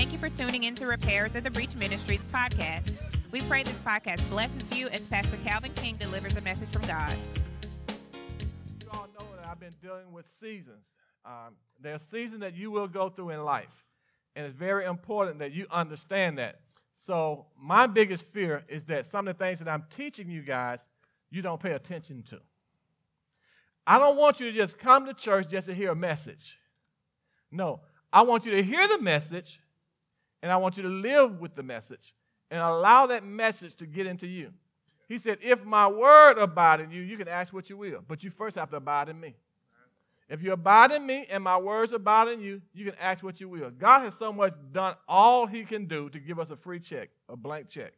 Thank you for tuning in to Repairers of the Breach Ministries podcast. We pray this podcast blesses you as Pastor Calvin King delivers a message from God. You all know that I've been dealing with seasons. Um, there's seasons that you will go through in life, and it's very important that you understand that. So, my biggest fear is that some of the things that I'm teaching you guys, you don't pay attention to. I don't want you to just come to church just to hear a message. No, I want you to hear the message, and I want you to live with the message and allow that message to get into you. He said, If my word abide in you, you can ask what you will, but you first have to abide in me. If you abide in me and my words abide in you, you can ask what you will. God has so much done all he can do to give us a free check, a blank check.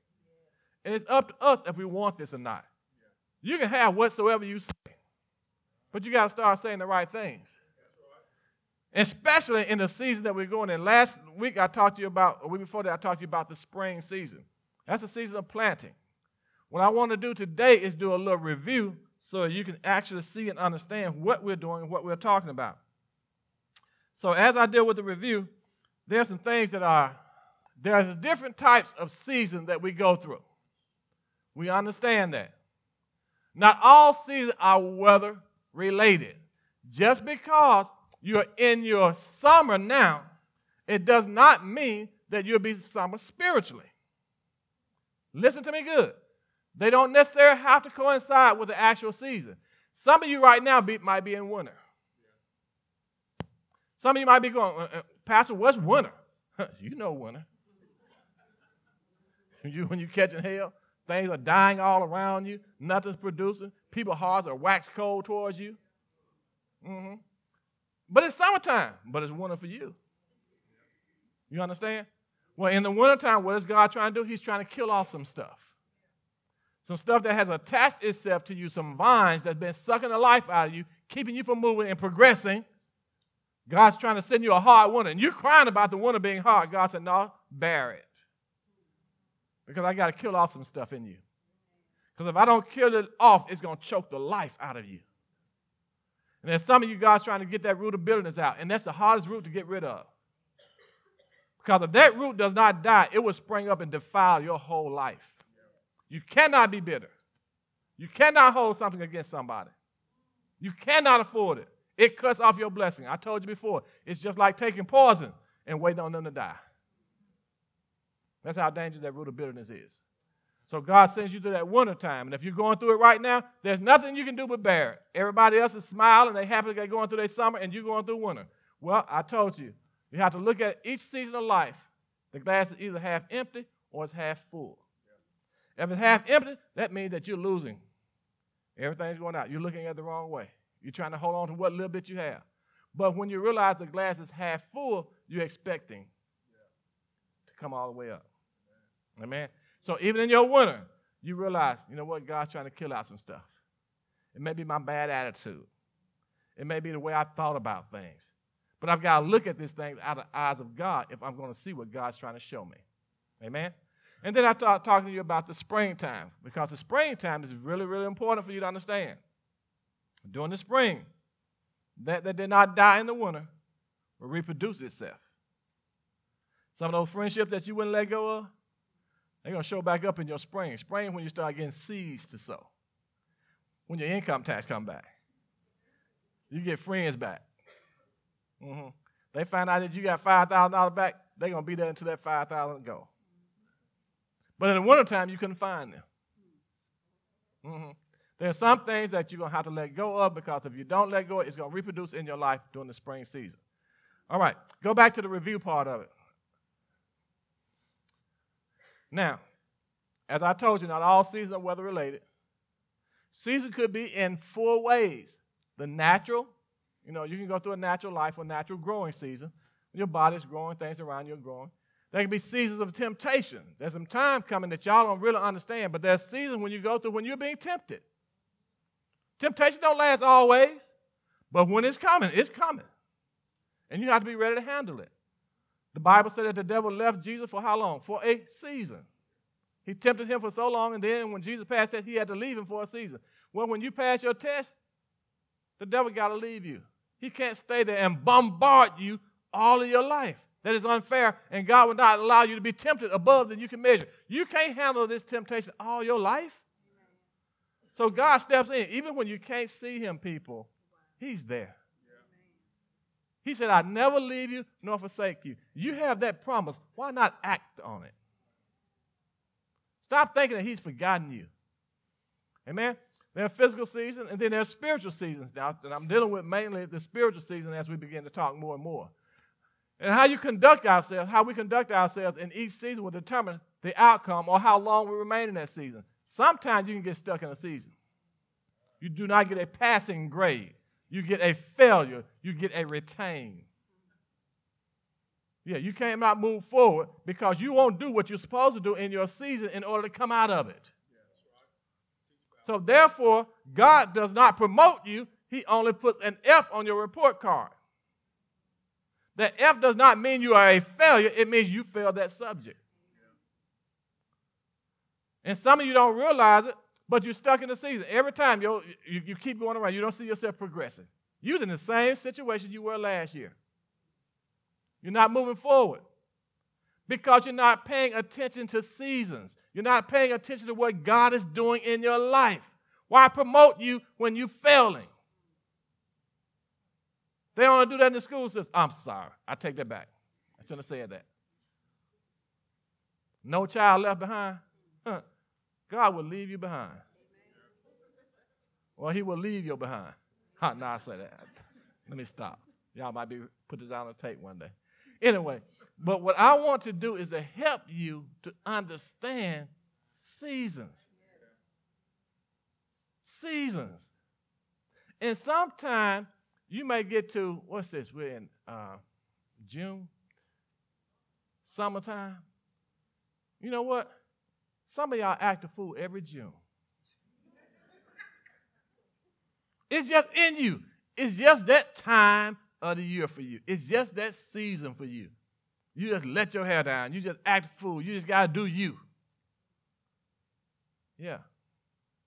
And it's up to us if we want this or not. You can have whatsoever you say, but you got to start saying the right things. Especially in the season that we're going in. Last week I talked to you about, a week before that, I talked to you about the spring season. That's the season of planting. What I want to do today is do a little review so you can actually see and understand what we're doing and what we're talking about. So as I deal with the review, there's some things that are there's different types of seasons that we go through. We understand that. Not all seasons are weather related. Just because you're in your summer now, it does not mean that you'll be summer spiritually. Listen to me good. They don't necessarily have to coincide with the actual season. Some of you right now be, might be in winter. Some of you might be going, uh, uh Pastor, what's winter? you know winter. you when you catching hell, things are dying all around you, nothing's producing, people's hearts are wax cold towards you. Mm-hmm. But it's summertime, but it's winter for you. You understand? Well, in the wintertime, what is God trying to do? He's trying to kill off some stuff. Some stuff that has attached itself to you, some vines that's been sucking the life out of you, keeping you from moving and progressing. God's trying to send you a hard winter. And you're crying about the winter being hard. God said, No, bear it. Because I got to kill off some stuff in you. Because if I don't kill it off, it's going to choke the life out of you. And there's some of you guys trying to get that root of bitterness out. And that's the hardest root to get rid of. Because if that root does not die, it will spring up and defile your whole life. You cannot be bitter. You cannot hold something against somebody. You cannot afford it. It cuts off your blessing. I told you before, it's just like taking poison and waiting on them to die. That's how dangerous that root of bitterness is. So God sends you through that winter time. And if you're going through it right now, there's nothing you can do but bear it. Everybody else is smiling. They happy they're going through their summer, and you're going through winter. Well, I told you, you have to look at each season of life. The glass is either half empty or it's half full. If it's half empty, that means that you're losing. Everything's going out. You're looking at the wrong way. You're trying to hold on to what little bit you have. But when you realize the glass is half full, you're expecting to come all the way up. Amen. So even in your winter, you realize, you know what, God's trying to kill out some stuff. It may be my bad attitude. It may be the way I thought about things. But I've got to look at this thing out of the eyes of God if I'm going to see what God's trying to show me. Amen? And then I start talking to you about the springtime because the springtime is really, really important for you to understand. During the spring, that, that did not die in the winter will reproduce itself. Some of those friendships that you wouldn't let go of, they're going to show back up in your spring. Spring when you start getting seeds to sow. When your income tax come back. You get friends back. Mm-hmm. They find out that you got $5,000 back, they're going to be there until that 5000 go. But in the wintertime, you couldn't find them. Mm-hmm. There are some things that you're going to have to let go of because if you don't let go, it's going to reproduce in your life during the spring season. All right, go back to the review part of it. Now, as I told you, not all seasons are weather related. Season could be in four ways the natural, you know, you can go through a natural life or natural growing season. Your body's growing, things around you are growing. There can be seasons of temptation. There's some time coming that y'all don't really understand, but there's seasons when you go through when you're being tempted. Temptation don't last always, but when it's coming, it's coming. And you have to be ready to handle it. The Bible said that the devil left Jesus for how long? For a season. He tempted him for so long, and then when Jesus passed that, he had to leave him for a season. Well, when you pass your test, the devil got to leave you. He can't stay there and bombard you all of your life. that is unfair, and God will not allow you to be tempted above than you can measure. You can't handle this temptation all your life. So God steps in. Even when you can't see Him, people, He's there. He said, I never leave you nor forsake you. You have that promise. Why not act on it? Stop thinking that He's forgotten you. Amen? There are physical seasons, and then there are spiritual seasons. Now, and I'm dealing with mainly the spiritual season as we begin to talk more and more. And how you conduct ourselves, how we conduct ourselves in each season will determine the outcome or how long we remain in that season. Sometimes you can get stuck in a season. You do not get a passing grade. You get a failure. You get a retain. Yeah, you cannot move forward because you won't do what you're supposed to do in your season in order to come out of it. So therefore, God does not promote you. He only puts an F on your report card. That F does not mean you are a failure, it means you failed that subject. And some of you don't realize it, but you're stuck in the season. Every time you, you keep going around, you don't see yourself progressing. You're in the same situation you were last year. You're not moving forward because you're not paying attention to seasons. You're not paying attention to what God is doing in your life. Why promote you when you're failing? They don't do that in the school system. I'm sorry. I take that back. I shouldn't have said that. No child left behind. Huh. God will leave you behind. Well, he will leave you behind. Huh, no, I say that. Let me stop. Y'all might be put this on tape one day. Anyway, but what I want to do is to help you to understand seasons. Seasons. And sometimes you may get to, what's this? We're in uh, June, summertime. You know what? Some of y'all act a fool every June. It's just in you. It's just that time of the year for you. It's just that season for you. You just let your hair down. You just act a fool. You just got to do you. Yeah.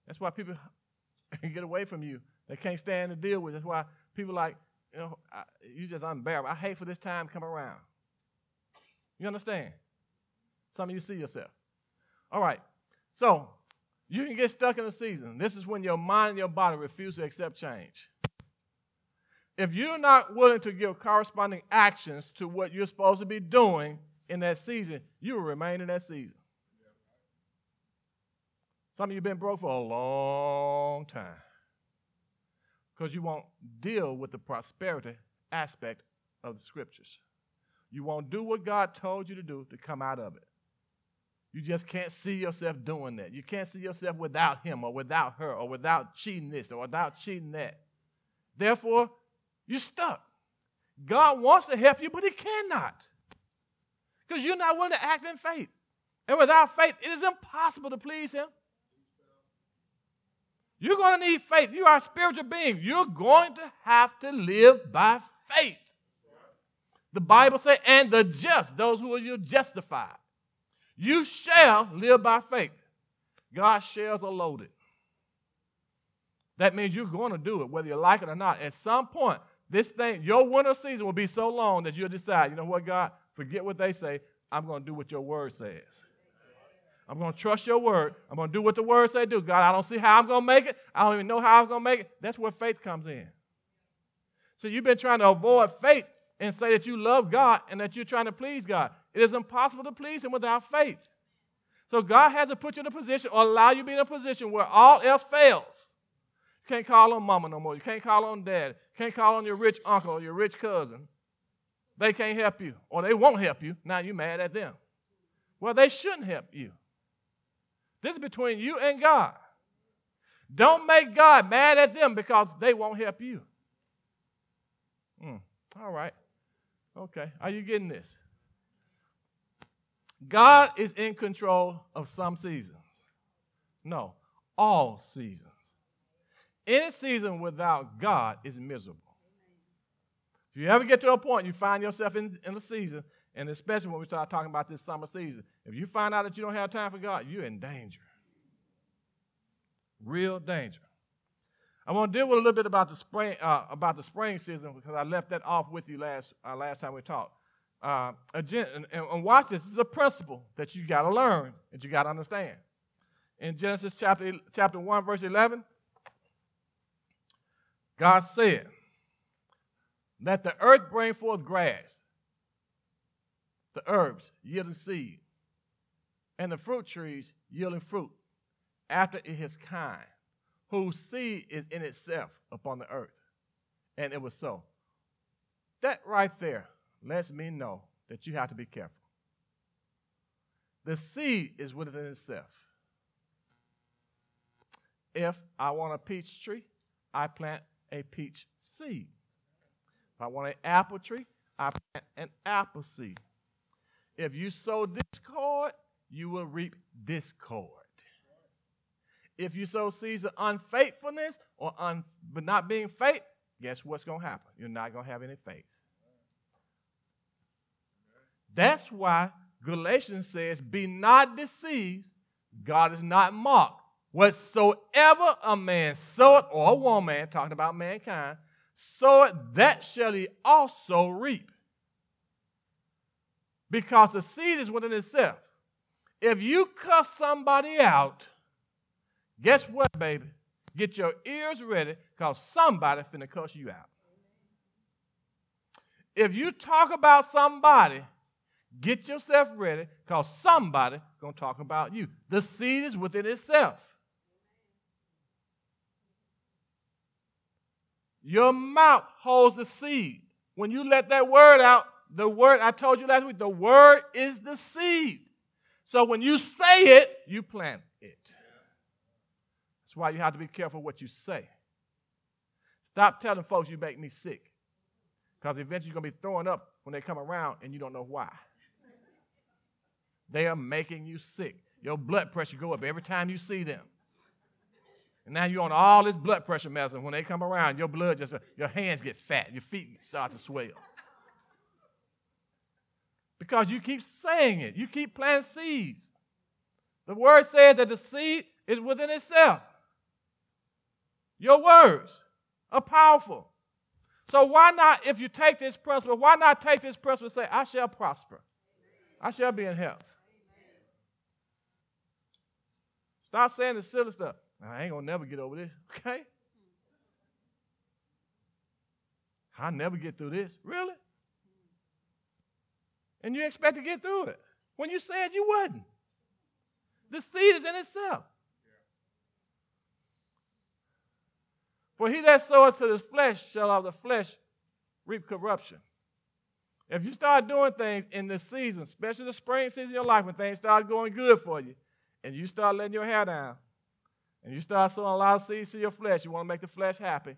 That's why people get away from you. They can't stand to deal with. That's why people like, you know, I, you just unbearable. I hate for this time to come around. You understand? Some of you see yourself. All right. So you can get stuck in a season. This is when your mind and your body refuse to accept change if you're not willing to give corresponding actions to what you're supposed to be doing in that season, you will remain in that season. Some of you have been broke for a long time because you won't deal with the prosperity aspect of the scriptures. You won't do what God told you to do to come out of it. You just can't see yourself doing that. You can't see yourself without him or without her or without cheating this or without cheating that. Therefore, you're stuck. God wants to help you, but He cannot. Because you're not willing to act in faith. And without faith, it is impossible to please Him. You're going to need faith. You are a spiritual being. You're going to have to live by faith. The Bible says, and the just, those who are justified, you shall live by faith. God's shares are loaded. That means you're going to do it, whether you like it or not. At some point, this thing, your winter season will be so long that you'll decide, you know what, God, forget what they say. I'm going to do what your word says. I'm going to trust your word. I'm going to do what the word says do. God, I don't see how I'm going to make it. I don't even know how I'm going to make it. That's where faith comes in. So you've been trying to avoid faith and say that you love God and that you're trying to please God. It is impossible to please Him without faith. So God has to put you in a position or allow you to be in a position where all else fails. You can't call on mama no more. You can't call on dad. You can't call on your rich uncle or your rich cousin. They can't help you, or they won't help you. Now you're mad at them. Well, they shouldn't help you. This is between you and God. Don't make God mad at them because they won't help you. Mm, all right. Okay. Are you getting this? God is in control of some seasons. No, all seasons. Any season without God is miserable. If you ever get to a point you find yourself in, in a season, and especially when we start talking about this summer season, if you find out that you don't have time for God, you're in danger. Real danger. I want to deal with a little bit about the spring uh, about the spring season because I left that off with you last uh, last time we talked. Uh, and, and watch this. This is a principle that you got to learn, that you got to understand. In Genesis chapter, chapter 1, verse 11, God said, Let the earth bring forth grass, the herbs yielding seed, and the fruit trees yielding fruit after it is kind, whose seed is in itself upon the earth. And it was so. That right there lets me know that you have to be careful. The seed is within itself. If I want a peach tree, I plant a peach seed. If I want an apple tree, I plant an apple seed. If you sow discord, you will reap discord. If you sow seeds of unfaithfulness or un, but not being faith, guess what's going to happen? You're not going to have any faith. That's why Galatians says, Be not deceived, God is not mocked. Whatsoever a man soweth, or a woman, talking about mankind, soweth, that shall he also reap. Because the seed is within itself. If you cuss somebody out, guess what, baby? Get your ears ready because somebody finna cuss you out. If you talk about somebody Get yourself ready because somebody going to talk about you. The seed is within itself. Your mouth holds the seed. When you let that word out, the word I told you last week, the word is the seed. So when you say it, you plant it. That's why you have to be careful what you say. Stop telling folks you make me sick. Because eventually you're going to be throwing up when they come around and you don't know why. They are making you sick. Your blood pressure go up every time you see them. And now you're on all this blood pressure medicine. When they come around, your blood just, your hands get fat, your feet start to swell. Because you keep saying it, you keep planting seeds. The word says that the seed is within itself. Your words are powerful. So why not, if you take this principle, why not take this principle and say, I shall prosper? I shall be in health. Stop saying the silly stuff. I ain't gonna never get over this. Okay? I never get through this. Really? And you expect to get through it when you said you wouldn't. The seed is in itself. For he that soweth to the flesh shall of the flesh reap corruption. If you start doing things in this season, especially the spring season of your life when things start going good for you, and you start letting your hair down, and you start sowing a lot of seeds to your flesh, you want to make the flesh happy.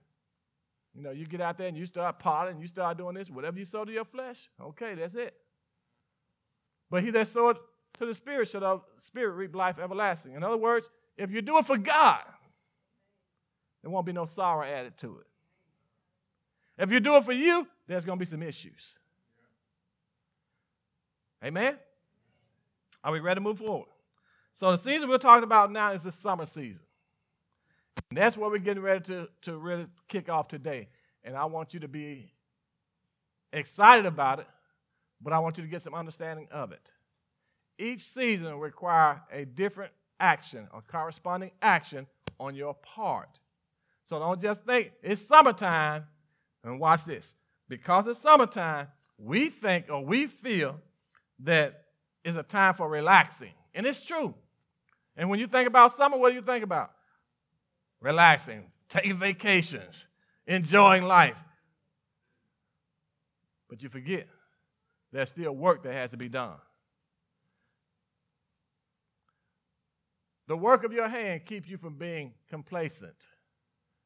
You know, you get out there and you start potting, you start doing this, whatever you sow to your flesh, okay, that's it. But he that sowed to the spirit shall the spirit reap life everlasting. In other words, if you do it for God, there won't be no sorrow added to it. If you do it for you, there's going to be some issues. Amen? Are we ready to move forward? So the season we're talking about now is the summer season. And that's what we're getting ready to, to really kick off today. And I want you to be excited about it, but I want you to get some understanding of it. Each season require a different action or corresponding action on your part. So don't just think it's summertime and watch this. Because it's summertime, we think or we feel that it's a time for relaxing. And it's true. And when you think about summer, what do you think about? Relaxing, taking vacations, enjoying life. But you forget there's still work that has to be done. The work of your hand keeps you from being complacent.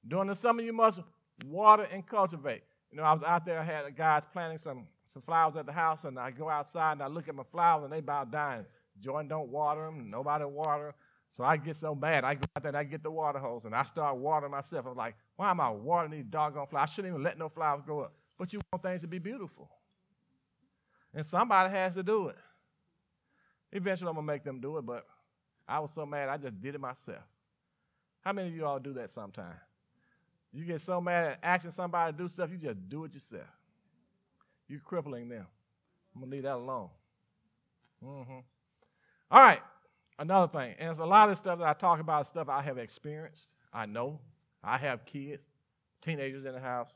During the summer, you must water and cultivate. You know, I was out there, I had guys planting some, some flowers at the house, and I go outside and I look at my flowers, and they about dying. Jordan don't water them. Nobody water. So I get so mad. I go out there and I get the water hose and I start watering myself. I'm like, why am I watering these doggone flowers? I shouldn't even let no flowers grow up. But you want things to be beautiful. And somebody has to do it. Eventually I'm to make them do it, but I was so mad I just did it myself. How many of you all do that sometime? You get so mad at asking somebody to do stuff, you just do it yourself. You're crippling them. I'm gonna leave that alone. Mm-hmm. All right, another thing, and a lot of stuff that I talk about stuff I have experienced. I know. I have kids, teenagers in the house,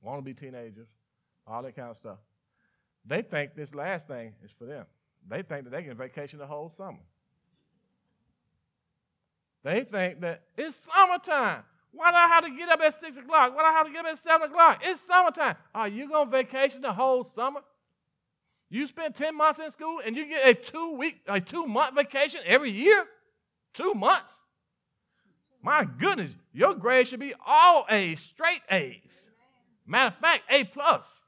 want to be teenagers, all that kind of stuff. They think this last thing is for them. They think that they can vacation the whole summer. They think that it's summertime. Why do I have to get up at 6 o'clock? Why do I have to get up at 7 o'clock? It's summertime. Are you going to vacation the whole summer? You spend 10 months in school and you get a two week, a two month vacation every year? Two months? My goodness, your grade should be all A's, straight A's. Matter of fact, A plus.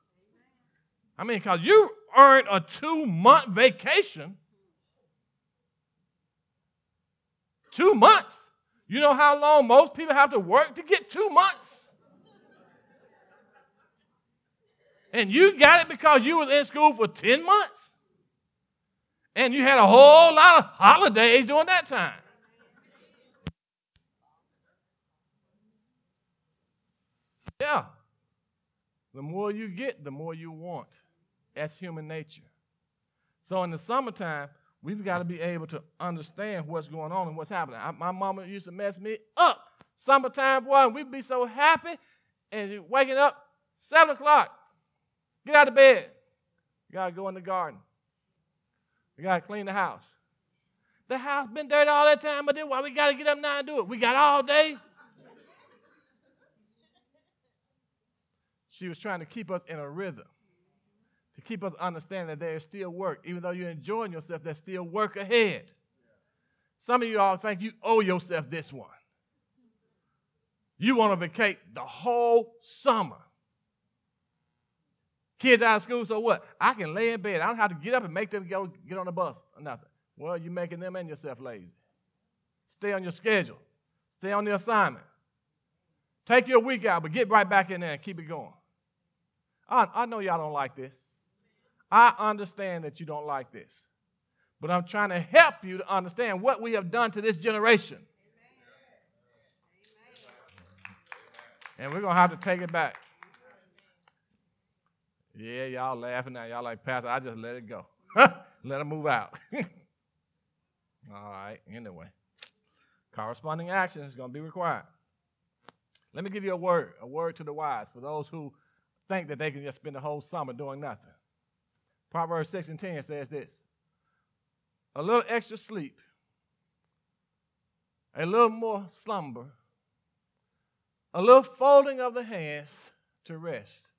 I mean, because you earned a two month vacation. Two months. You know how long most people have to work to get two months? And you got it because you was in school for 10 months. And you had a whole lot of holidays during that time. Yeah. The more you get, the more you want. That's human nature. So in the summertime, we've got to be able to understand what's going on and what's happening. I, my mama used to mess me up. Summertime, boy, we'd be so happy and waking up 7 o'clock. Get out of bed. You got to go in the garden. You got to clean the house. The house been dirty all that time, but then why we got to get up now and do it? We got all day. She was trying to keep us in a rhythm, to keep us understanding that there is still work. Even though you're enjoying yourself, there's still work ahead. Some of you all think you owe yourself this one. You want to vacate the whole summer. Kids out of school, so what? I can lay in bed. I don't have to get up and make them go get on the bus or nothing. Well, you're making them and yourself lazy. Stay on your schedule. Stay on the assignment. Take your week out, but get right back in there and keep it going. I, I know y'all don't like this. I understand that you don't like this. But I'm trying to help you to understand what we have done to this generation. And we're going to have to take it back. Yeah, y'all laughing now. Y'all like, Pastor, I just let it go. let it move out. All right, anyway. Corresponding action is going to be required. Let me give you a word, a word to the wise for those who think that they can just spend the whole summer doing nothing. Proverbs 6 and 10 says this A little extra sleep, a little more slumber, a little folding of the hands to rest,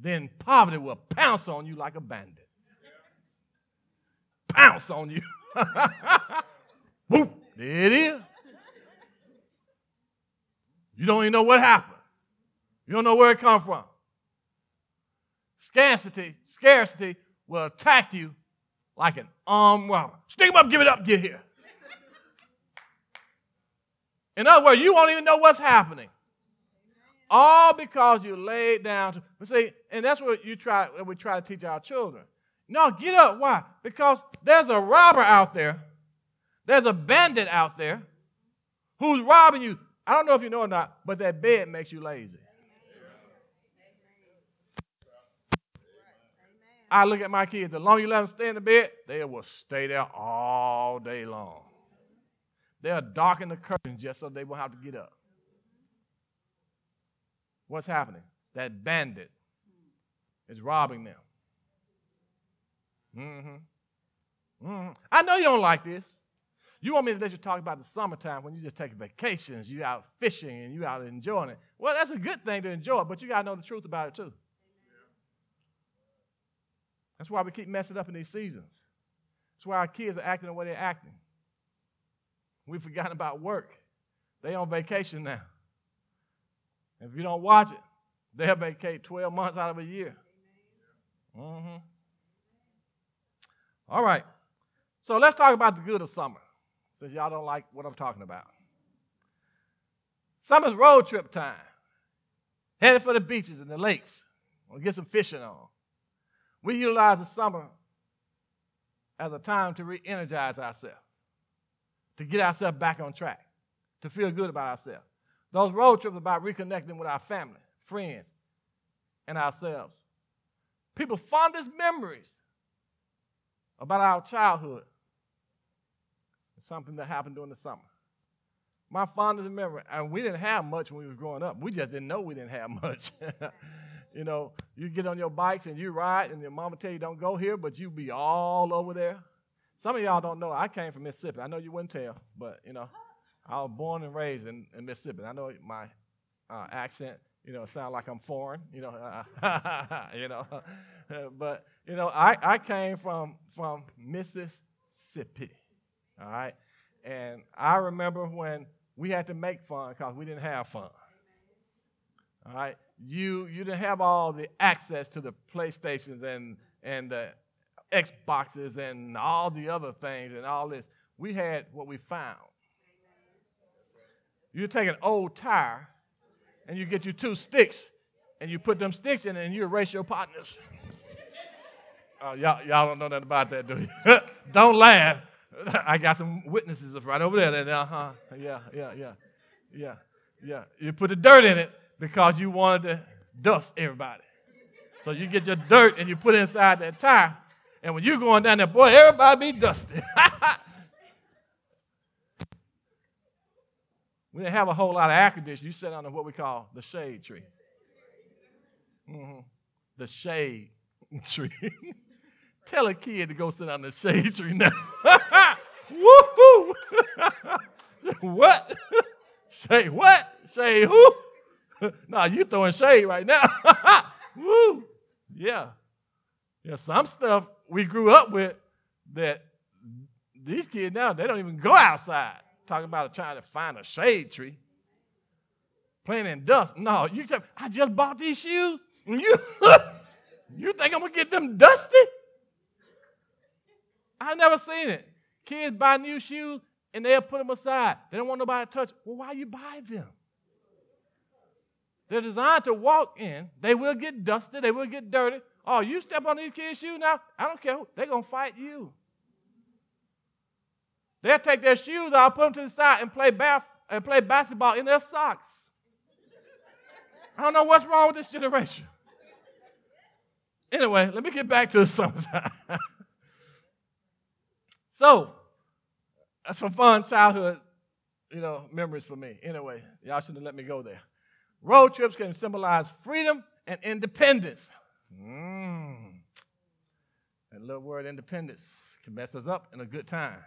then poverty will pounce on you like a bandit. Pounce on you. Boom, there it is. You don't even know what happened. You don't know where it come from. Scarcity, scarcity will attack you like an armed robber. Stick him up, give it up, get here. In other words, you won't even know what's happening. All because you laid down to but see, and that's what you try what we try to teach our children. No, get up. Why? Because there's a robber out there. There's a bandit out there who's robbing you. I don't know if you know or not, but that bed makes you lazy. I look at my kids, the longer you let them stay in the bed, they will stay there all day long. They'll darken the curtains just so they won't have to get up. What's happening? That bandit is robbing them. Mm-hmm. Mm-hmm. I know you don't like this. You want me to let you talk about the summertime when you just take vacations, you out fishing and you out enjoying it. Well, that's a good thing to enjoy, but you got to know the truth about it too. That's why we keep messing up in these seasons. That's why our kids are acting the way they're acting. We've forgotten about work. They on vacation now. If you don't watch it, they'll vacate 12 months out of a year. Mm-hmm. All right. So let's talk about the good of summer, since y'all don't like what I'm talking about. Summer's road trip time. Headed for the beaches and the lakes. We'll get some fishing on. We utilize the summer as a time to re energize ourselves, to get ourselves back on track, to feel good about ourselves. Those road trips are about reconnecting with our family, friends, and ourselves. people's fondest memories about our childhood. Something that happened during the summer. My fondest memory, and we didn't have much when we was growing up. We just didn't know we didn't have much. you know, you get on your bikes and you ride, and your mama tell you don't go here, but you be all over there. Some of y'all don't know. I came from Mississippi. I know you wouldn't tell, but you know, I was born and raised in, in Mississippi. I know my uh, accent, you know, sound like I'm foreign, you know, you know, but you know, I, I came from from Mississippi, all right, and I remember when we had to make fun because we didn't have fun. All right, you you didn't have all the access to the PlayStations and and the Xboxes and all the other things and all this. We had what we found. You take an old tire and you get you two sticks and you put them sticks in and you erase your partners. Uh, y'all, y'all don't know nothing about that, do you? don't laugh. I got some witnesses right over there. Uh huh. Yeah, yeah, yeah, yeah, yeah. You put the dirt in it because you wanted to dust everybody. So you get your dirt and you put it inside that tire. And when you're going down there, boy, everybody be dusty. We didn't have a whole lot of air conditioning. You sit under what we call the shade tree. Mm-hmm. The shade tree. Tell a kid to go sit under the shade tree now. Woohoo! what? Say what? Say who? nah, you throwing shade right now. Woo! Yeah. Yeah, some stuff we grew up with that these kids now, they don't even go outside. Talking about trying to find a shade tree. Playing in dust. No, you tell I just bought these shoes. And You, you think I'm gonna get them dusty? I never seen it. Kids buy new shoes and they'll put them aside. They don't want nobody to touch. Well, why you buy them? They're designed to walk in. They will get dusty. They will get dirty. Oh, you step on these kids' shoes now? I don't care. They're going to fight you. They'll take their shoes off, put them to the side, and play, bath, and play basketball in their socks. I don't know what's wrong with this generation. Anyway, let me get back to the summertime. so, that's some fun childhood, you know, memories for me. Anyway, y'all shouldn't let me go there. Road trips can symbolize freedom and independence. Mm. That little word independence can mess us up in a good time.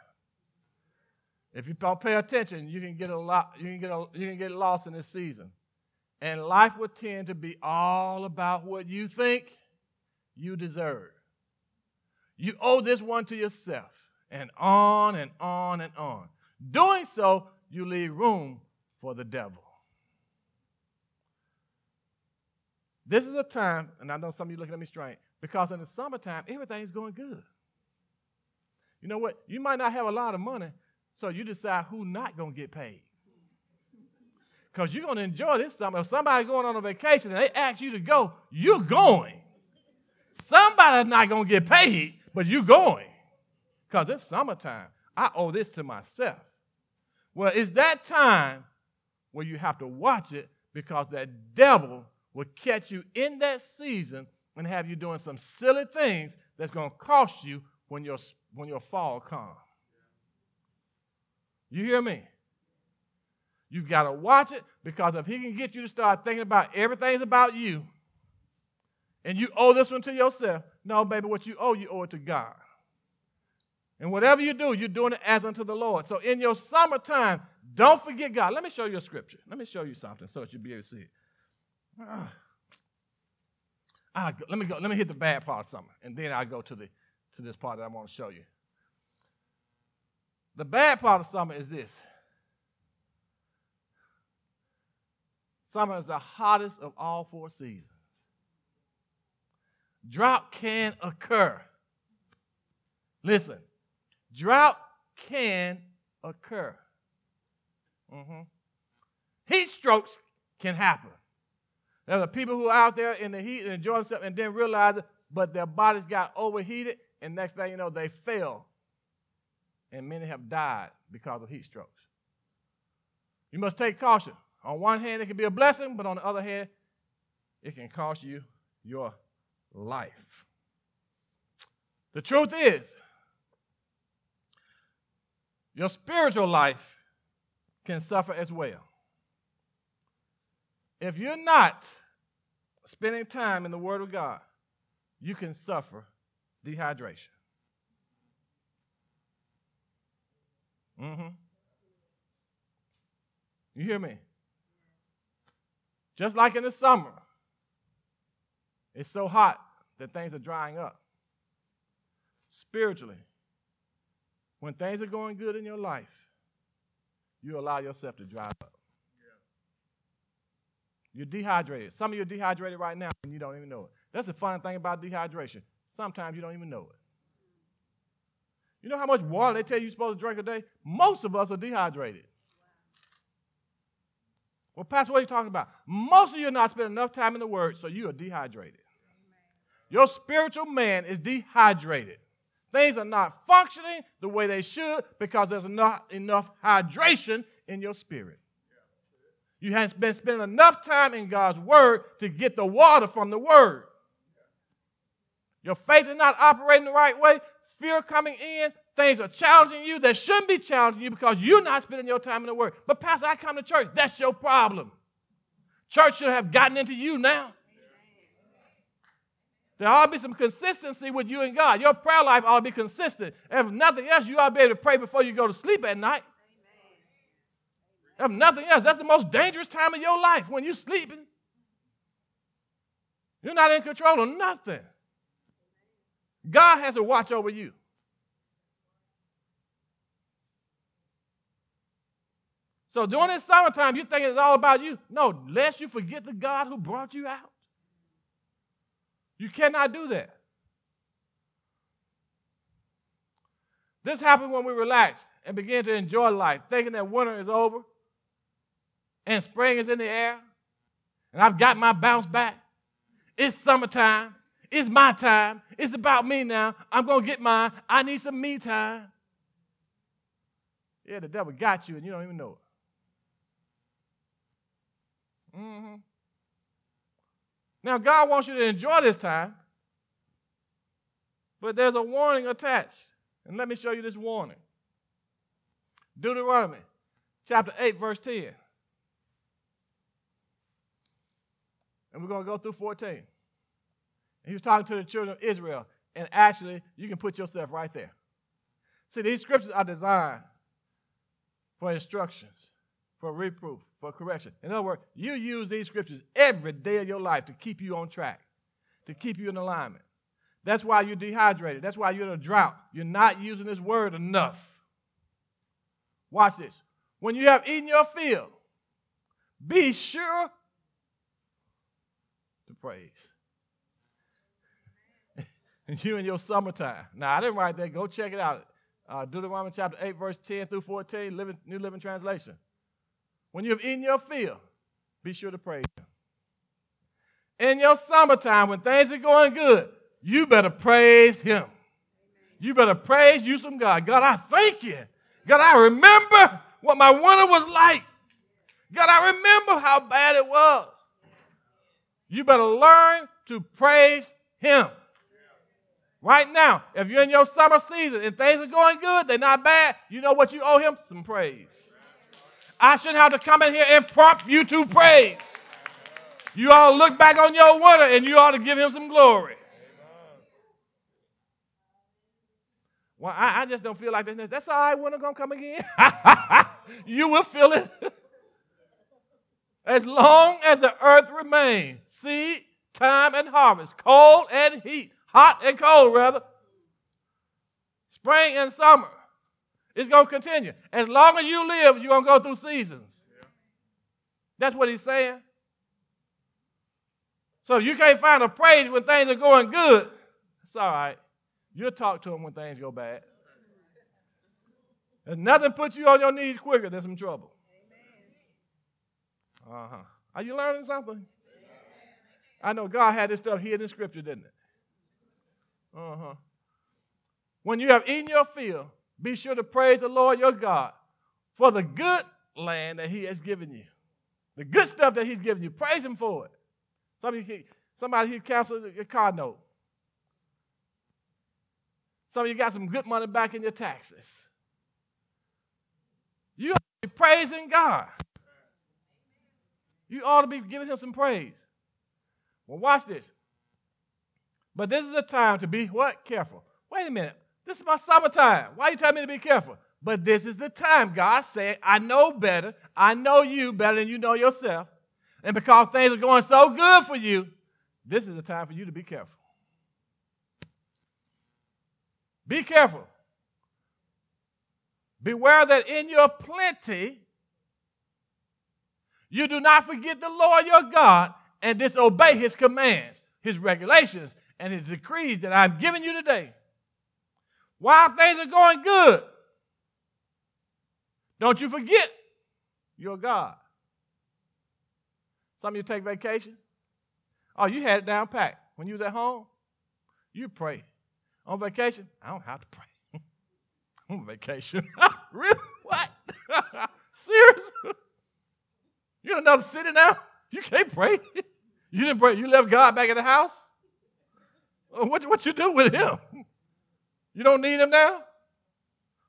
If you don't pay attention, you can get a lot, you can get a, you can get lost in this season. And life will tend to be all about what you think you deserve. You owe this one to yourself, and on and on and on. Doing so, you leave room for the devil. This is a time, and I know some of you looking at me strange, because in the summertime, everything's going good. You know what? You might not have a lot of money, so you decide who not going to get paid. Because you're going to enjoy this summer. If somebody's going on a vacation and they ask you to go, you're going. Somebody's not going to get paid, but you're going. Because it's summertime. I owe this to myself. Well, it's that time where you have to watch it because that devil will catch you in that season and have you doing some silly things that's going to cost you when your, when your fall comes. You hear me? You've got to watch it because if he can get you to start thinking about everything's about you and you owe this one to yourself, no, baby, what you owe, you owe it to God. And whatever you do, you're doing it as unto the Lord. So in your summertime, don't forget God. Let me show you a scripture. Let me show you something so that you'll be able to see it. Ah. I let me go. Let me hit the bad part of something, and then I'll go to the to this part that I want to show you. The bad part of summer is this. Summer is the hottest of all four seasons. Drought can occur. Listen, drought can occur. Mm-hmm. Heat strokes can happen. There are people who are out there in the heat and enjoy themselves and didn't realize it, but their bodies got overheated, and next thing you know, they fell. And many have died because of heat strokes. You must take caution. On one hand, it can be a blessing, but on the other hand, it can cost you your life. The truth is, your spiritual life can suffer as well. If you're not spending time in the Word of God, you can suffer dehydration. Mm-hmm. You hear me? Just like in the summer, it's so hot that things are drying up. Spiritually, when things are going good in your life, you allow yourself to dry up. You're dehydrated. Some of you are dehydrated right now and you don't even know it. That's the funny thing about dehydration. Sometimes you don't even know it. You know how much water they tell you you're supposed to drink a day? Most of us are dehydrated. Well, Pastor, what are you talking about? Most of you are not spending enough time in the Word, so you are dehydrated. Your spiritual man is dehydrated. Things are not functioning the way they should because there's not enough hydration in your spirit. You haven't been spending enough time in God's Word to get the water from the Word. Your faith is not operating the right way. Fear coming in. Things are challenging you that shouldn't be challenging you because you're not spending your time in the Word. But, Pastor, I come to church. That's your problem. Church should have gotten into you now. There ought to be some consistency with you and God. Your prayer life ought to be consistent. If nothing else, you ought to be able to pray before you go to sleep at night. If nothing else, that's the most dangerous time of your life when you're sleeping. You're not in control of nothing. God has to watch over you. So during this summertime, you think it's all about you. No, lest you forget the God who brought you out. You cannot do that. This happens when we relax and begin to enjoy life, thinking that winter is over and spring is in the air and I've got my bounce back. It's summertime. It's my time. It's about me now. I'm going to get mine. I need some me time. Yeah, the devil got you and you don't even know it. Mm-hmm. Now, God wants you to enjoy this time, but there's a warning attached. And let me show you this warning Deuteronomy chapter 8, verse 10. And we're going to go through 14. He was talking to the children of Israel. And actually, you can put yourself right there. See, these scriptures are designed for instructions, for reproof, for correction. In other words, you use these scriptures every day of your life to keep you on track, to keep you in alignment. That's why you're dehydrated. That's why you're in a drought. You're not using this word enough. Watch this. When you have eaten your fill, be sure to praise. You in your summertime. Now, I didn't write that. Go check it out. Uh, Deuteronomy chapter 8, verse 10 through 14, Living, New Living Translation. When you have eaten your fill, be sure to praise Him. In your summertime, when things are going good, you better praise Him. You better praise you some God. God, I thank you. God, I remember what my winter was like. God, I remember how bad it was. You better learn to praise Him. Right now, if you're in your summer season and things are going good, they're not bad, you know what you owe Him? Some praise. I shouldn't have to come in here and prompt you to praise. You ought to look back on your winter and you ought to give Him some glory. Well, I, I just don't feel like this. That's all right, winter gonna come again. you will feel it. As long as the earth remains, seed, time, and harvest, cold and heat, hot and cold, rather, spring and summer, it's going to continue. As long as you live, you're going to go through seasons. That's what he's saying. So you can't find a praise when things are going good, it's all right. You'll talk to him when things go bad. And nothing puts you on your knees quicker than some trouble. Uh huh. Are you learning something? I know God had this stuff here in Scripture, didn't it? Uh huh. When you have eaten your fill, be sure to praise the Lord your God for the good land that He has given you. The good stuff that He's given you. Praise Him for it. Some of you, Somebody here canceled your car note. Some of you got some good money back in your taxes. You ought to be praising God. You ought to be giving him some praise. Well, watch this. But this is the time to be what? Careful. Wait a minute. This is my summertime. Why are you telling me to be careful? But this is the time. God said, I know better. I know you better than you know yourself. And because things are going so good for you, this is the time for you to be careful. Be careful. Beware that in your plenty, you do not forget the Lord your God and disobey his commands, his regulations, and his decrees that I'm giving you today. While things are going good, don't you forget your God. Some of you take vacation. Oh, you had it down packed. When you was at home, you pray. On vacation, I don't have to pray. On vacation. really? What? Serious? You in another city now? You can't pray. You didn't pray. You left God back in the house? What, what you do with him? You don't need him now?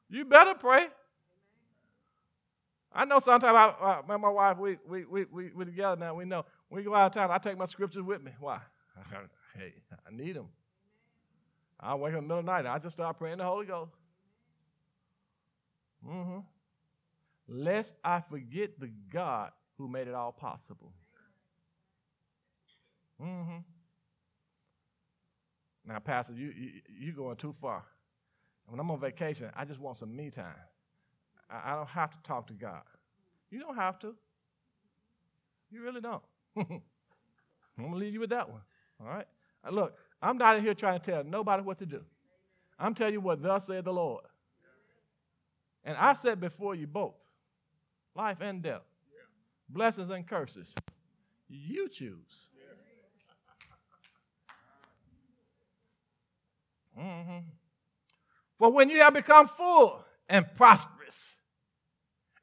You better pray. I know sometimes I, uh, and my wife, we, we, we, we, we together now. We know we go out of town, I take my scriptures with me. Why? hey, I need them. I wake up in the middle of the night. I just start praying the Holy Ghost. Mm-hmm. Lest I forget the God who made it all possible. Mm-hmm. Now, Pastor, you you you going too far. When I'm on vacation, I just want some me time. I, I don't have to talk to God. You don't have to. You really don't. I'm gonna leave you with that one. All right. Now look, I'm not in here trying to tell nobody what to do. I'm telling you what thus said the Lord. And I said before you both, life and death, blessings and curses. You choose. Mm-hmm. For when you have become full and prosperous,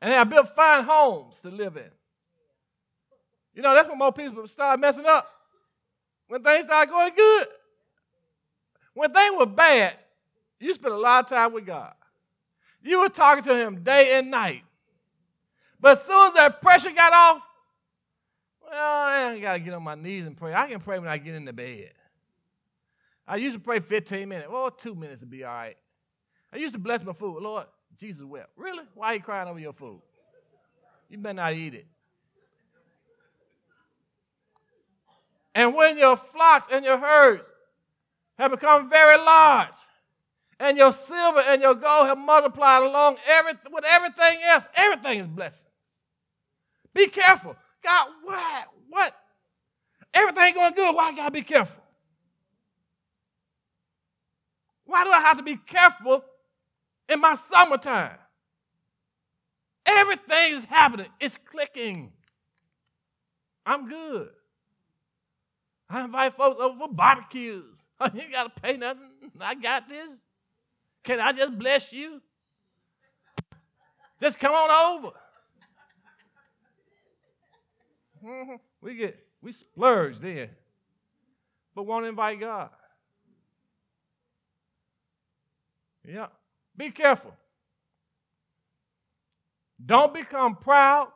and have built fine homes to live in, you know, that's when more people start messing up. When things start going good. When things were bad, you spent a lot of time with God. You were talking to Him day and night. But as soon as that pressure got off, well, I got to get on my knees and pray. I can pray when I get in the bed. I used to pray 15 minutes. Well, two minutes would be all right. I used to bless my food. Lord, Jesus wept. Really? Why are you crying over your food? You better not eat it. And when your flocks and your herds have become very large, and your silver and your gold have multiplied along every, with everything else, everything is blessings. Be careful. God, why? What? Everything going good. Why gotta be careful? Why do I have to be careful in my summertime? Everything is happening. It's clicking. I'm good. I invite folks over for barbecues. You ain't got to pay nothing. I got this. Can I just bless you? Just come on over. Mm-hmm. We get we splurge then, but won't invite God. Yeah. Be careful. Don't become proud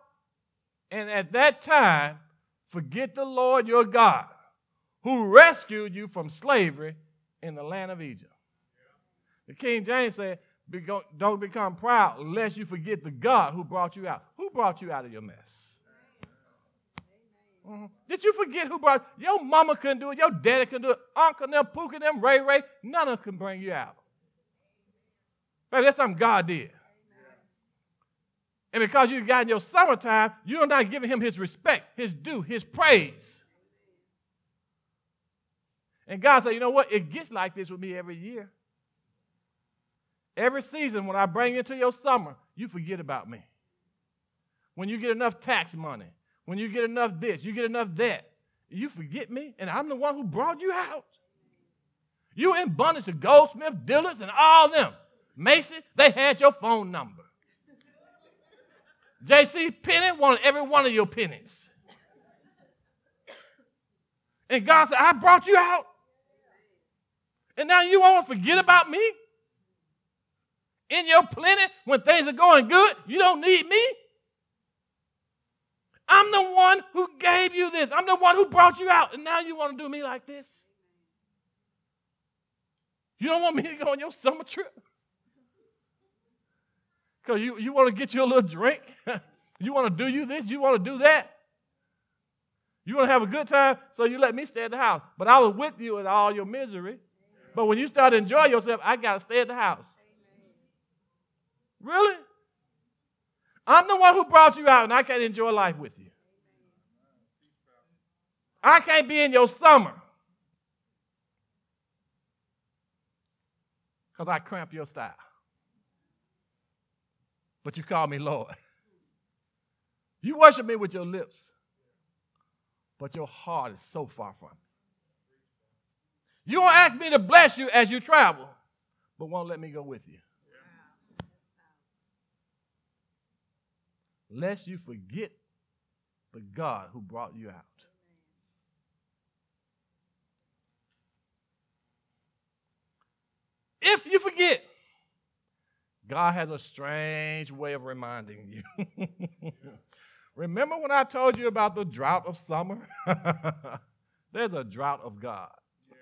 and at that time forget the Lord your God who rescued you from slavery in the land of Egypt. The King James said, Don't become proud lest you forget the God who brought you out. Who brought you out of your mess? Mm-hmm. Did you forget who brought your mama couldn't do it, your daddy couldn't do it, uncle them, Pookie them, Ray Ray, none of them can bring you out. But that's something God did. And because you got in your summertime, you're not giving him his respect, his due, his praise. And God said, you know what? It gets like this with me every year. Every season, when I bring into your summer, you forget about me. When you get enough tax money, when you get enough this, you get enough that, you forget me, and I'm the one who brought you out. You in bondage to Goldsmith, Dillard's, and all them. Macy, they had your phone number. JC Penney wanted every one of your pennies. And God said, I brought you out. And now you want to forget about me? In your plenty, when things are going good, you don't need me? I'm the one who gave you this. I'm the one who brought you out. And now you want to do me like this? You don't want me to go on your summer trip? Because you, you want to get you a little drink? you want to do you this? You want to do that? You want to have a good time? So you let me stay at the house. But I was with you in all your misery. But when you start to enjoy yourself, I got to stay at the house. Really? I'm the one who brought you out, and I can't enjoy life with you. I can't be in your summer because I cramp your style. But you call me Lord. You worship me with your lips, but your heart is so far from me. You won't ask me to bless you as you travel, but won't let me go with you. Lest you forget the God who brought you out. If you forget, God has a strange way of reminding you. Remember when I told you about the drought of summer? There's a drought of God. Yeah.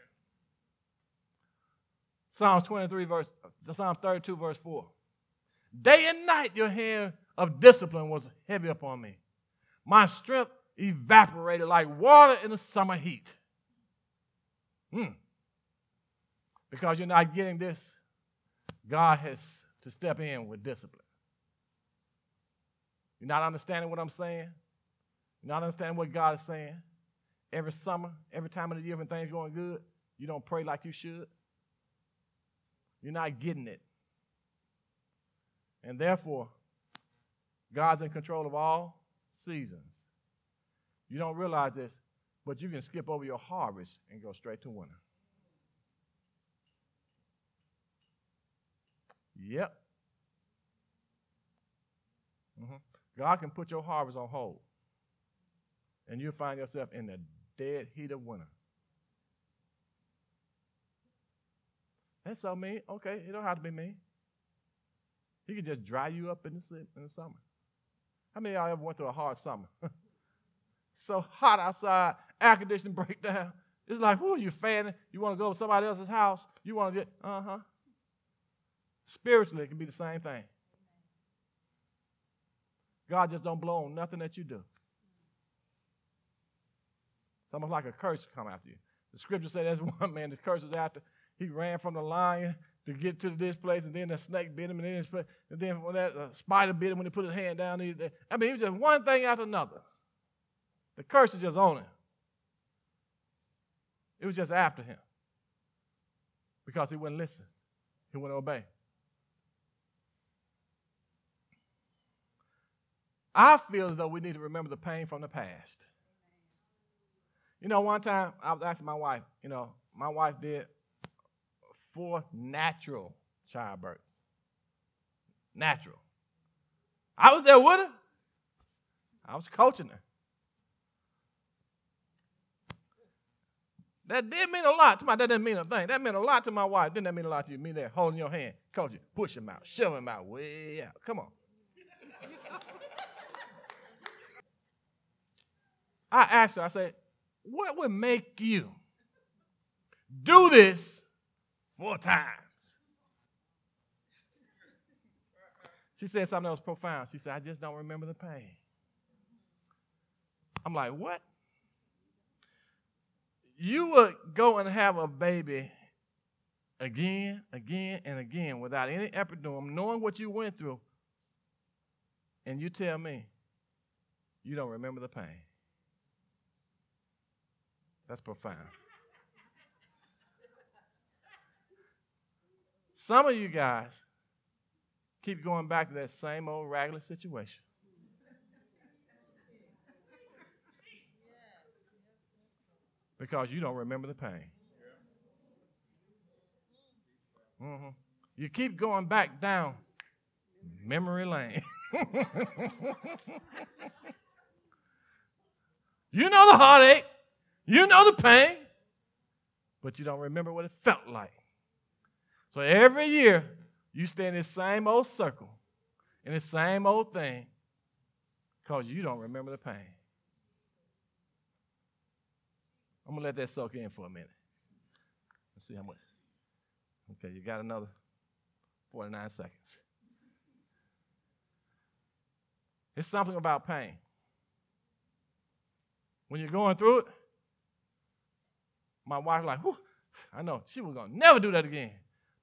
Psalms 23, verse, Psalms 32, verse 4. Day and night your hand of discipline was heavy upon me. My strength evaporated like water in the summer heat. Hmm. Because you're not getting this, God has to step in with discipline. You're not understanding what I'm saying? You're not understanding what God is saying? Every summer, every time of the year when things going good, you don't pray like you should. You're not getting it. And therefore, God's in control of all seasons. You don't realize this, but you can skip over your harvest and go straight to winter. Yep. Mm-hmm. God can put your harvest on hold, and you'll find yourself in the dead heat of winter. That's so mean. Okay, it don't have to be me. He can just dry you up in the, in the summer. How many of y'all ever went through a hard summer? so hot outside, air conditioning breakdown. It's like, who are you fanning? You want to go to somebody else's house? You want to get, uh huh. Spiritually, it can be the same thing. God just don't blow on nothing that you do. It's almost like a curse come after you. The scripture said there's one man, the curse was after. He ran from the lion to get to this place, and then the snake bit him, and then, and then when that uh, spider bit him when he put his hand down. He, I mean, it was just one thing after another. The curse is just on him. It was just after him because he wouldn't listen, he wouldn't obey. I feel as though we need to remember the pain from the past. You know, one time I was asking my wife, you know, my wife did four natural childbirths. Natural. I was there with her. I was coaching her. That did mean a lot to my. That didn't mean a thing. That meant a lot to my wife. Didn't that mean a lot to you? Me there, holding your hand, coaching, push him out, shove him out, way out. Come on. I asked her, I said, what would make you do this four times? She said something that was profound. She said, I just don't remember the pain. I'm like, what? You would go and have a baby again, again, and again without any epidural, knowing what you went through, and you tell me you don't remember the pain. That's profound. Some of you guys keep going back to that same old raggedy situation. Because you don't remember the pain. Mm-hmm. You keep going back down memory lane. you know the heartache. You know the pain, but you don't remember what it felt like. So every year, you stay in this same old circle, in the same old thing, because you don't remember the pain. I'm going to let that soak in for a minute. Let's see how much. Okay, you got another 49 seconds. It's something about pain. When you're going through it, my wife like, Whew, I know she was gonna never do that again.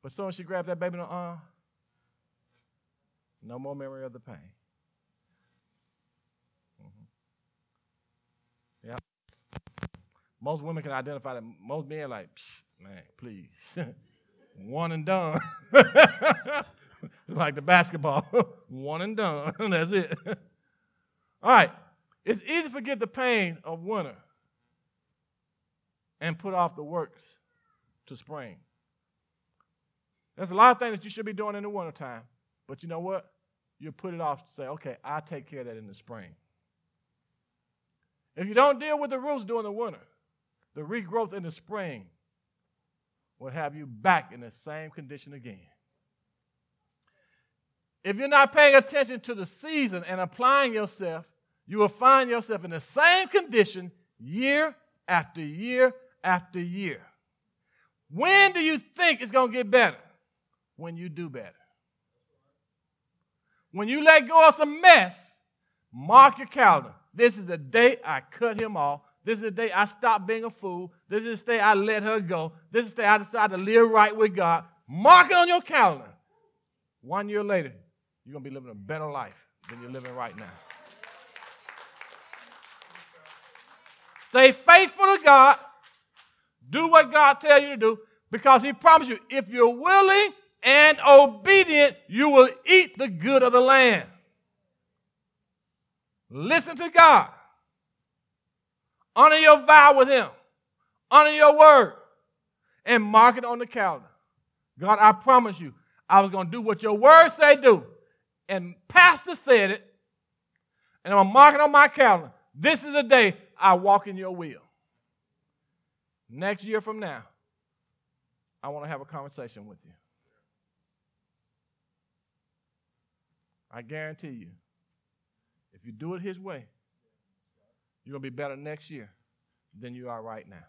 But soon she grabbed that baby in her arm. No more memory of the pain. Mm-hmm. Yeah. Most women can identify that. Most men like, man, please, one and done. like the basketball, one and done. That's it. All right. It's easy to forget the pain of winter and put off the works to spring. There's a lot of things that you should be doing in the wintertime, but you know what? You put it off to say, okay, I'll take care of that in the spring. If you don't deal with the roots during the winter, the regrowth in the spring will have you back in the same condition again. If you're not paying attention to the season and applying yourself, you will find yourself in the same condition year after year after year. When do you think it's going to get better? When you do better. When you let go of some mess, mark your calendar. This is the day I cut him off. This is the day I stopped being a fool. This is the day I let her go. This is the day I decided to live right with God. Mark it on your calendar. One year later, you're going to be living a better life than you're living right now. Stay faithful to God. Do what God tells you to do because He promised you if you're willing and obedient, you will eat the good of the land. Listen to God. Honor your vow with Him. Honor your word. And mark it on the calendar. God, I promise you, I was going to do what your word say do. And Pastor said it. And I'm marking on my calendar. This is the day I walk in your will. Next year from now, I want to have a conversation with you. I guarantee you, if you do it His way, you're going to be better next year than you are right now.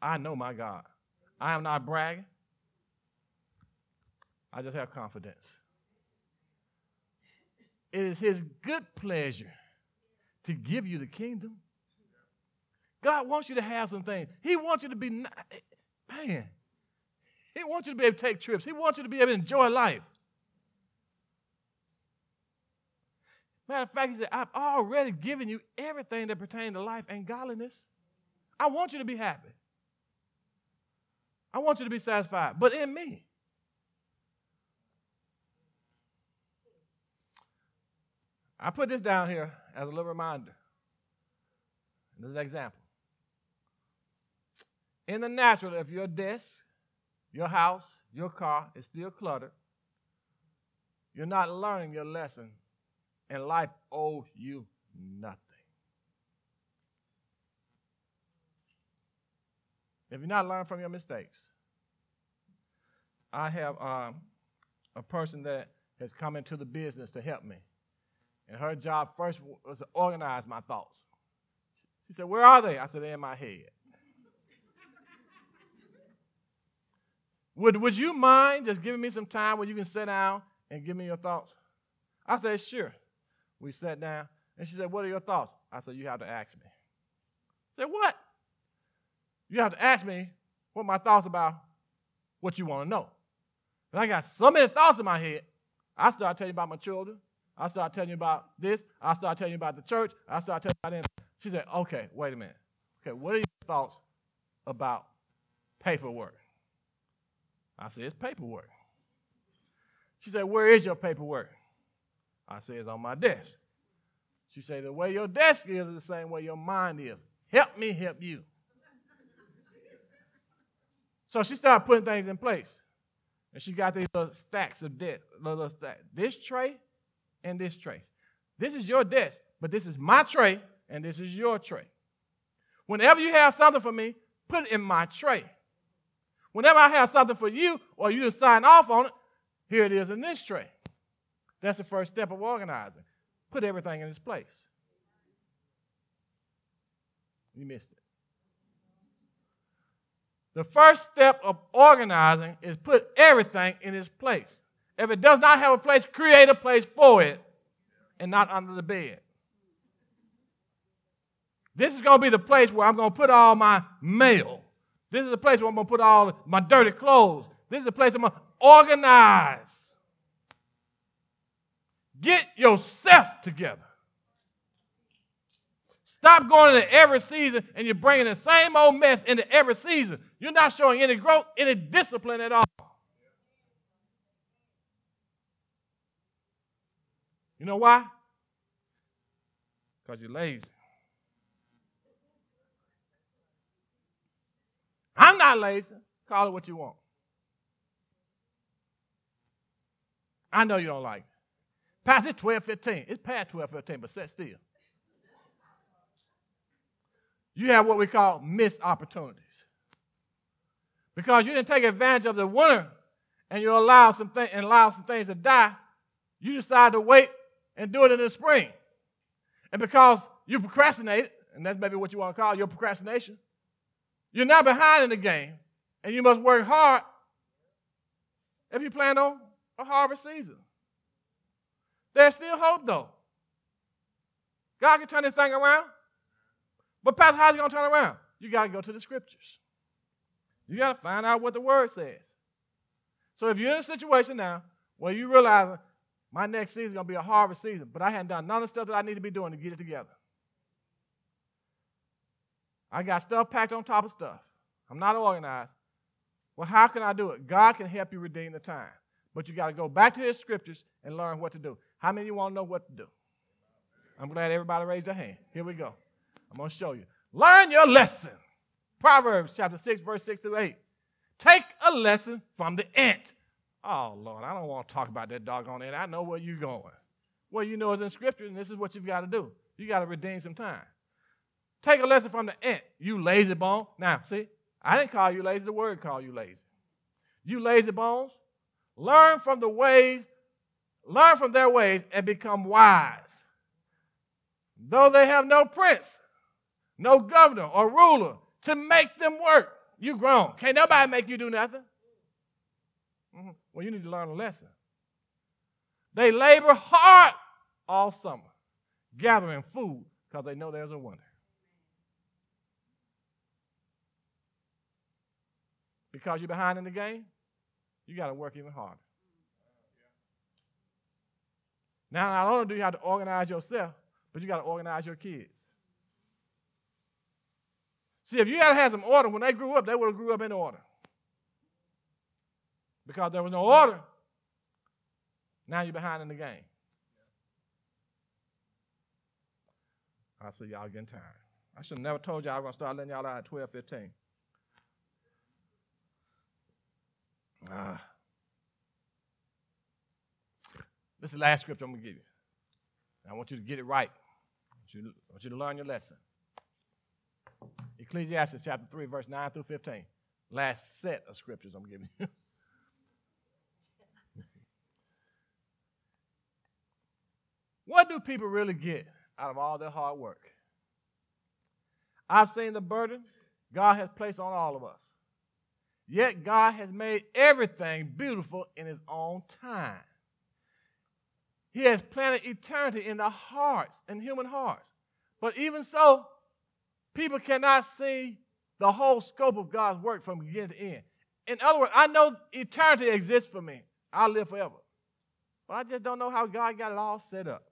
I know my God. I am not bragging, I just have confidence. It is His good pleasure to give you the kingdom. God wants you to have some things. He wants you to be, man, He wants you to be able to take trips. He wants you to be able to enjoy life. Matter of fact, He said, I've already given you everything that pertains to life and godliness. I want you to be happy. I want you to be satisfied, but in me. I put this down here as a little reminder. This is an example. In the natural, if your desk, your house, your car is still cluttered, you're not learning your lesson, and life owes you nothing. If you're not learning from your mistakes, I have um, a person that has come into the business to help me. And her job first was to organize my thoughts. She said, Where are they? I said, They're in my head. Would, would you mind just giving me some time where you can sit down and give me your thoughts? I said, Sure. We sat down, and she said, What are your thoughts? I said, You have to ask me. I said, What? You have to ask me what my thoughts about what you want to know. And I got so many thoughts in my head. I started telling you about my children. I start telling you about this. I start telling you about the church. I start telling you about that. She said, okay, wait a minute. Okay, what are your thoughts about paperwork? I said, it's paperwork. She said, where is your paperwork? I said, it's on my desk. She said, the way your desk is is the same way your mind is. Help me help you. so she started putting things in place. And she got these little stacks of debt, little stack. This tray and this tray. This is your desk, but this is my tray and this is your tray. Whenever you have something for me, put it in my tray. Whenever I have something for you or you just sign off on it, here it is in this tray. That's the first step of organizing. Put everything in its place. You missed it. The first step of organizing is put everything in its place. If it does not have a place, create a place for it and not under the bed. This is going to be the place where I'm going to put all my mail. This is the place where I'm going to put all my dirty clothes. This is the place I'm going to organize. Get yourself together. Stop going into every season and you're bringing the same old mess into every season. You're not showing any growth, any discipline at all. You know why? Because you're lazy. I'm not lazy. Call it what you want. I know you don't like it. Past it's 12, 15. It's past 12, 15, but set still. You have what we call missed opportunities. Because you didn't take advantage of the winter and you allow some th- and allow some things to die, you decide to wait and do it in the spring. And because you procrastinated, and that's maybe what you want to call your procrastination, you're now behind in the game, and you must work hard if you plan on a harvest season. There's still hope, though. God can turn this thing around. But, Pastor, how's he going to turn around? You got to go to the scriptures. You got to find out what the word says. So, if you're in a situation now where you realize my next season is going to be a harvest season, but I hadn't done none of the stuff that I need to be doing to get it together. I got stuff packed on top of stuff. I'm not organized. Well, how can I do it? God can help you redeem the time. But you got to go back to his scriptures and learn what to do. How many of you want to know what to do? I'm glad everybody raised their hand. Here we go. I'm going to show you. Learn your lesson. Proverbs chapter 6, verse 6 through 8. Take a lesson from the ant. Oh, Lord, I don't want to talk about that doggone ant. I know where you're going. Well, you know it's in Scripture, and this is what you've got to do. You got to redeem some time. Take a lesson from the ant. You lazy bone. Now, see, I didn't call you lazy. The word called you lazy. You lazy bones. Learn from the ways learn from their ways and become wise. Though they have no prince, no governor or ruler to make them work. You grown. Can't nobody make you do nothing. Mm-hmm. Well, you need to learn a lesson. They labor hard all summer, gathering food because they know there's a winter. Because you're behind in the game, you got to work even harder. Now, not only do you have to organize yourself, but you got to organize your kids. See, if you had have some order when they grew up, they would have grew up in order. Because there was no order, now you're behind in the game. I see y'all getting tired. I should have never told y'all I was going to start letting y'all out at 12, 15. Ah. This is the last scripture I'm going to give you. I want you to get it right. I want, you to, I want you to learn your lesson. Ecclesiastes chapter 3, verse 9 through 15. Last set of scriptures I'm giving you. what do people really get out of all their hard work? I've seen the burden God has placed on all of us. Yet God has made everything beautiful in His own time. He has planted eternity in the hearts, in human hearts. But even so, people cannot see the whole scope of God's work from beginning to end. In other words, I know eternity exists for me. I'll live forever. But I just don't know how God got it all set up.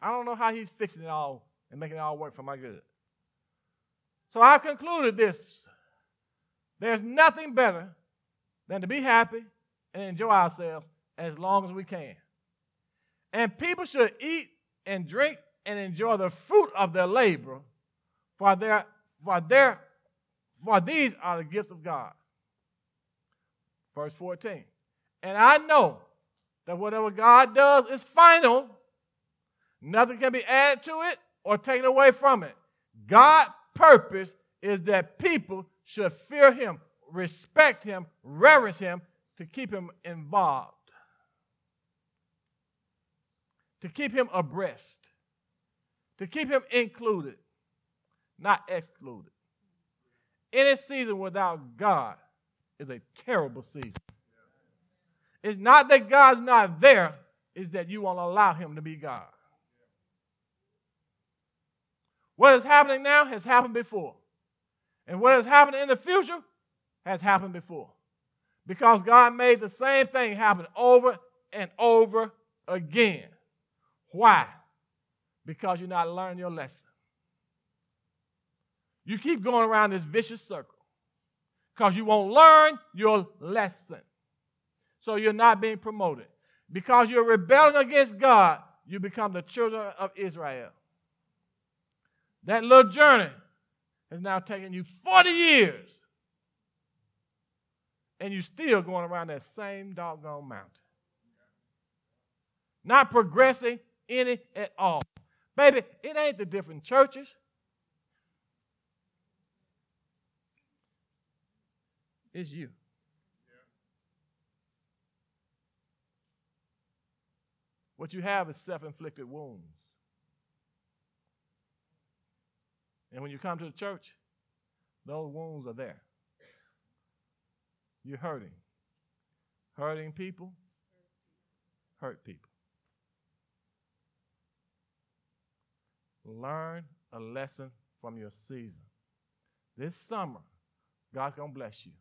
I don't know how He's fixing it all and making it all work for my good. So I've concluded this. There's nothing better than to be happy and enjoy ourselves as long as we can. And people should eat and drink and enjoy the fruit of their labor, for their, for their, for these are the gifts of God. Verse 14. And I know that whatever God does is final. Nothing can be added to it or taken away from it. God's purpose is that people should fear him, respect him, reverence him, to keep him involved, to keep him abreast, to keep him included, not excluded. Any season without God is a terrible season. It's not that God's not there, it's that you won't allow him to be God. What is happening now has happened before. And what is happening in the future has happened before. Because God made the same thing happen over and over again. Why? Because you're not learning your lesson. You keep going around this vicious circle because you won't learn your lesson. So you're not being promoted. Because you're rebelling against God, you become the children of Israel. That little journey has now taken you 40 years. And you're still going around that same doggone mountain. Not progressing any at all. Baby, it ain't the different churches. It's you. What you have is self inflicted wounds. And when you come to the church, those wounds are there. You're hurting. Hurting people hurt people. Learn a lesson from your season. This summer, God's going to bless you.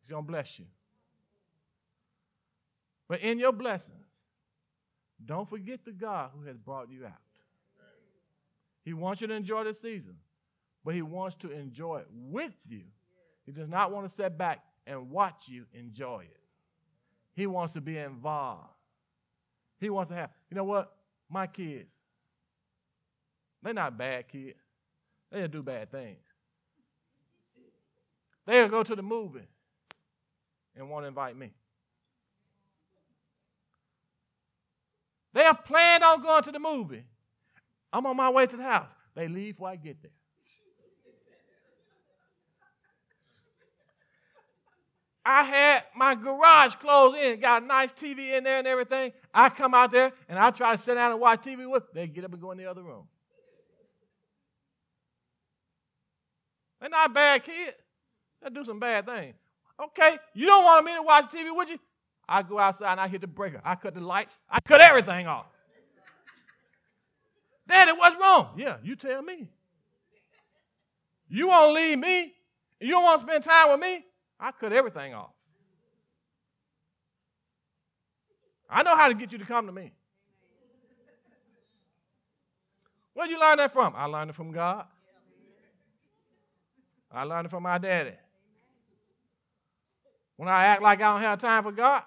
He's going to bless you. But in your blessings, don't forget the God who has brought you out. He wants you to enjoy the season, but He wants to enjoy it with you. He does not want to sit back and watch you enjoy it. He wants to be involved. He wants to have, you know what? My kids, they're not bad kids. They'll do bad things. They'll go to the movie and won't invite me. They have planned on going to the movie. I'm on my way to the house. They leave before I get there. I had my garage closed in, got a nice TV in there and everything. I come out there and I try to sit down and watch TV with. They get up and go in the other room. They're not bad kids. They do some bad things. Okay, you don't want me to watch TV with you? I go outside and I hit the breaker. I cut the lights. I cut everything off. Daddy, what's wrong? Yeah, you tell me. You won't leave me? You don't want to spend time with me? I cut everything off. I know how to get you to come to me. Where'd you learn that from? I learned it from God. I learned it from my daddy. When I act like I don't have time for God,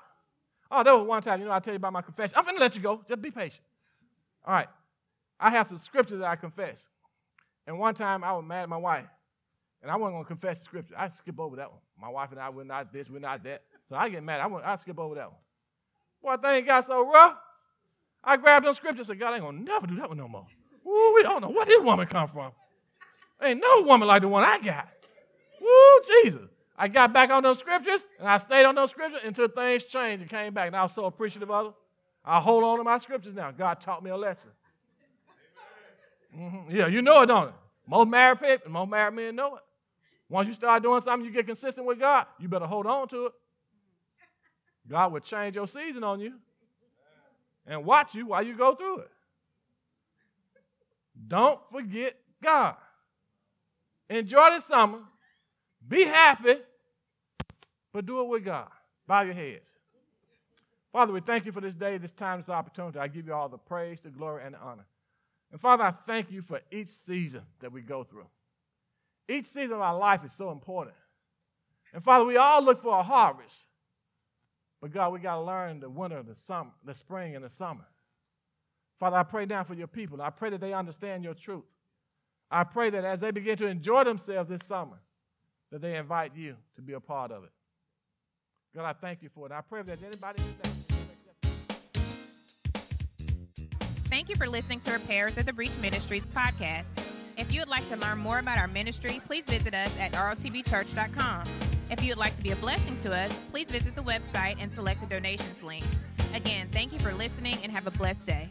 Oh, there was one time, you know, I tell you about my confession. I'm to let you go. Just be patient. All right. I have some scriptures that I confess. And one time I was mad at my wife, and I wasn't going to confess the scripture. I skip over that one. My wife and I, we're not this, we're not that. So I get mad. I, went, I skip over that one. Boy, thing got so rough. I grabbed those scriptures and said, God ain't going to never do that one no more. Woo, we don't know where this woman come from. Ain't no woman like the one I got. Woo, Jesus. I got back on those scriptures and I stayed on those scriptures until things changed and came back. And I was so appreciative of them. I hold on to my scriptures now. God taught me a lesson. Mm-hmm. Yeah, you know it, don't it? Most married people, most married men know it. Once you start doing something, you get consistent with God, you better hold on to it. God will change your season on you and watch you while you go through it. Don't forget God. Enjoy the summer. Be happy, but do it with God. Bow your heads. Father, we thank you for this day, this time, this opportunity. I give you all the praise, the glory, and the honor. And Father, I thank you for each season that we go through. Each season of our life is so important. And Father, we all look for a harvest. But God, we got to learn the winter, the summer, the spring, and the summer. Father, I pray now for your people. I pray that they understand your truth. I pray that as they begin to enjoy themselves this summer, that they invite you to be a part of it. God, I thank you for it. I pray that anybody Thank you for listening to Repairers of the Breach Ministries podcast. If you would like to learn more about our ministry, please visit us at rotbchurch.com. If you would like to be a blessing to us, please visit the website and select the donations link. Again, thank you for listening and have a blessed day.